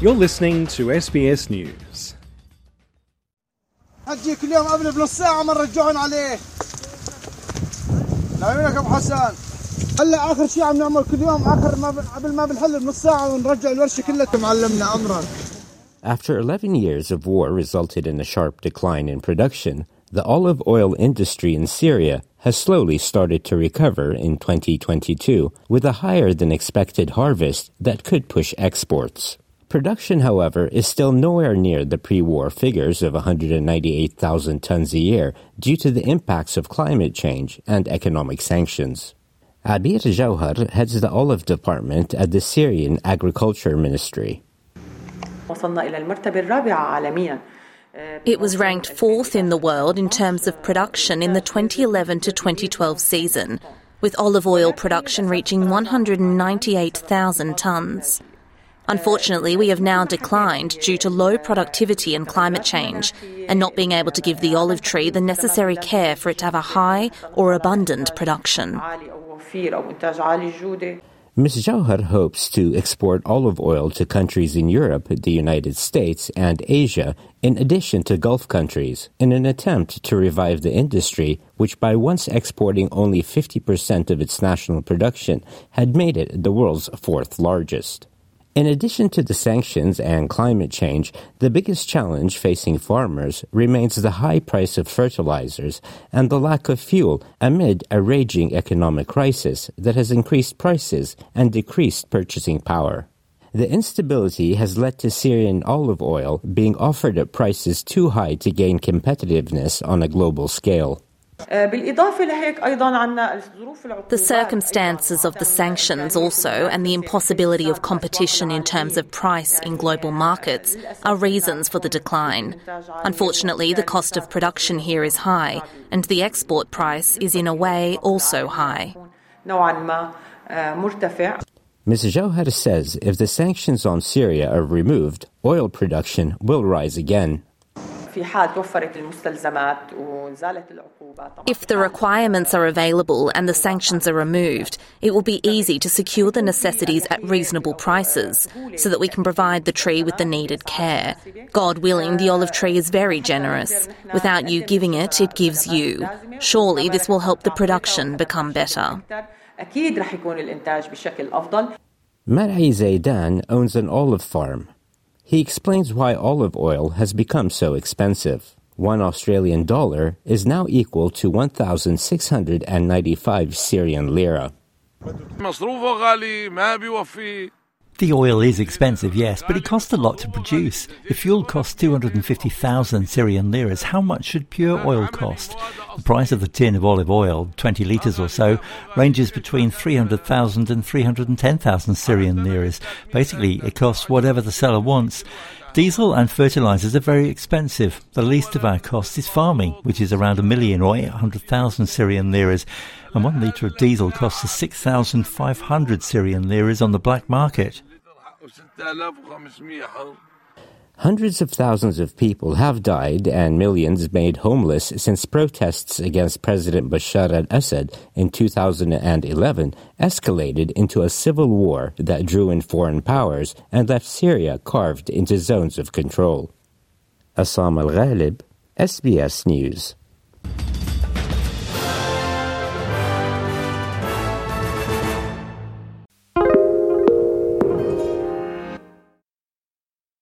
You're listening to SBS News. هتجي كل يوم قبل بنص ساعة ما رجعون عليه لعيونك ابو حسن هلا اخر شيء عم نعمل كل يوم اخر ما ب... قبل ما بنحل بنص ساعة ونرجع الورشة كلها معلمنا امرا After 11 years of war resulted in a sharp decline in production, the olive oil industry in Syria has slowly started to recover in 2022 with a higher than expected harvest that could push exports. Production, however, is still nowhere near the pre-war figures of 198,000 tons a year due to the impacts of climate change and economic sanctions. Abir Jauhar heads the olive department at the Syrian Agriculture Ministry. It was ranked fourth in the world in terms of production in the 2011 to 2012 season, with olive oil production reaching 198,000 tonnes. Unfortunately, we have now declined due to low productivity and climate change, and not being able to give the olive tree the necessary care for it to have a high or abundant production. Ms. Jauhar hopes to export olive oil to countries in Europe, the United States, and Asia, in addition to Gulf countries, in an attempt to revive the industry, which by once exporting only 50% of its national production had made it the world's fourth largest. In addition to the sanctions and climate change, the biggest challenge facing farmers remains the high price of fertilizers and the lack of fuel amid a raging economic crisis that has increased prices and decreased purchasing power. The instability has led to Syrian olive oil being offered at prices too high to gain competitiveness on a global scale. The circumstances of the sanctions also and the impossibility of competition in terms of price in global markets are reasons for the decline. Unfortunately, the cost of production here is high and the export price is in a way also high. Ms. Jauhar says if the sanctions on Syria are removed, oil production will rise again. If the requirements are available and the sanctions are removed, it will be easy to secure the necessities at reasonable prices so that we can provide the tree with the needed care. God willing, the olive tree is very generous. Without you giving it, it gives you. Surely this will help the production become better. Mar'i Zaidan owns an olive farm. He explains why olive oil has become so expensive. One Australian dollar is now equal to 1,695 Syrian lira. The oil is expensive, yes, but it costs a lot to produce. The fuel costs 250,000 Syrian liras. How much should pure oil cost? The price of the tin of olive oil, 20 litres or so, ranges between 300,000 and 310,000 Syrian liras. Basically, it costs whatever the seller wants. Diesel and fertilizers are very expensive. The least of our costs is farming, which is around a million or 800,000 Syrian liras. And one litre of diesel costs us 6,500 Syrian liras on the black market. Hundreds of thousands of people have died and millions made homeless since protests against President Bashar al Assad in 2011 escalated into a civil war that drew in foreign powers and left Syria carved into zones of control. Assam al Ghalib, SBS News.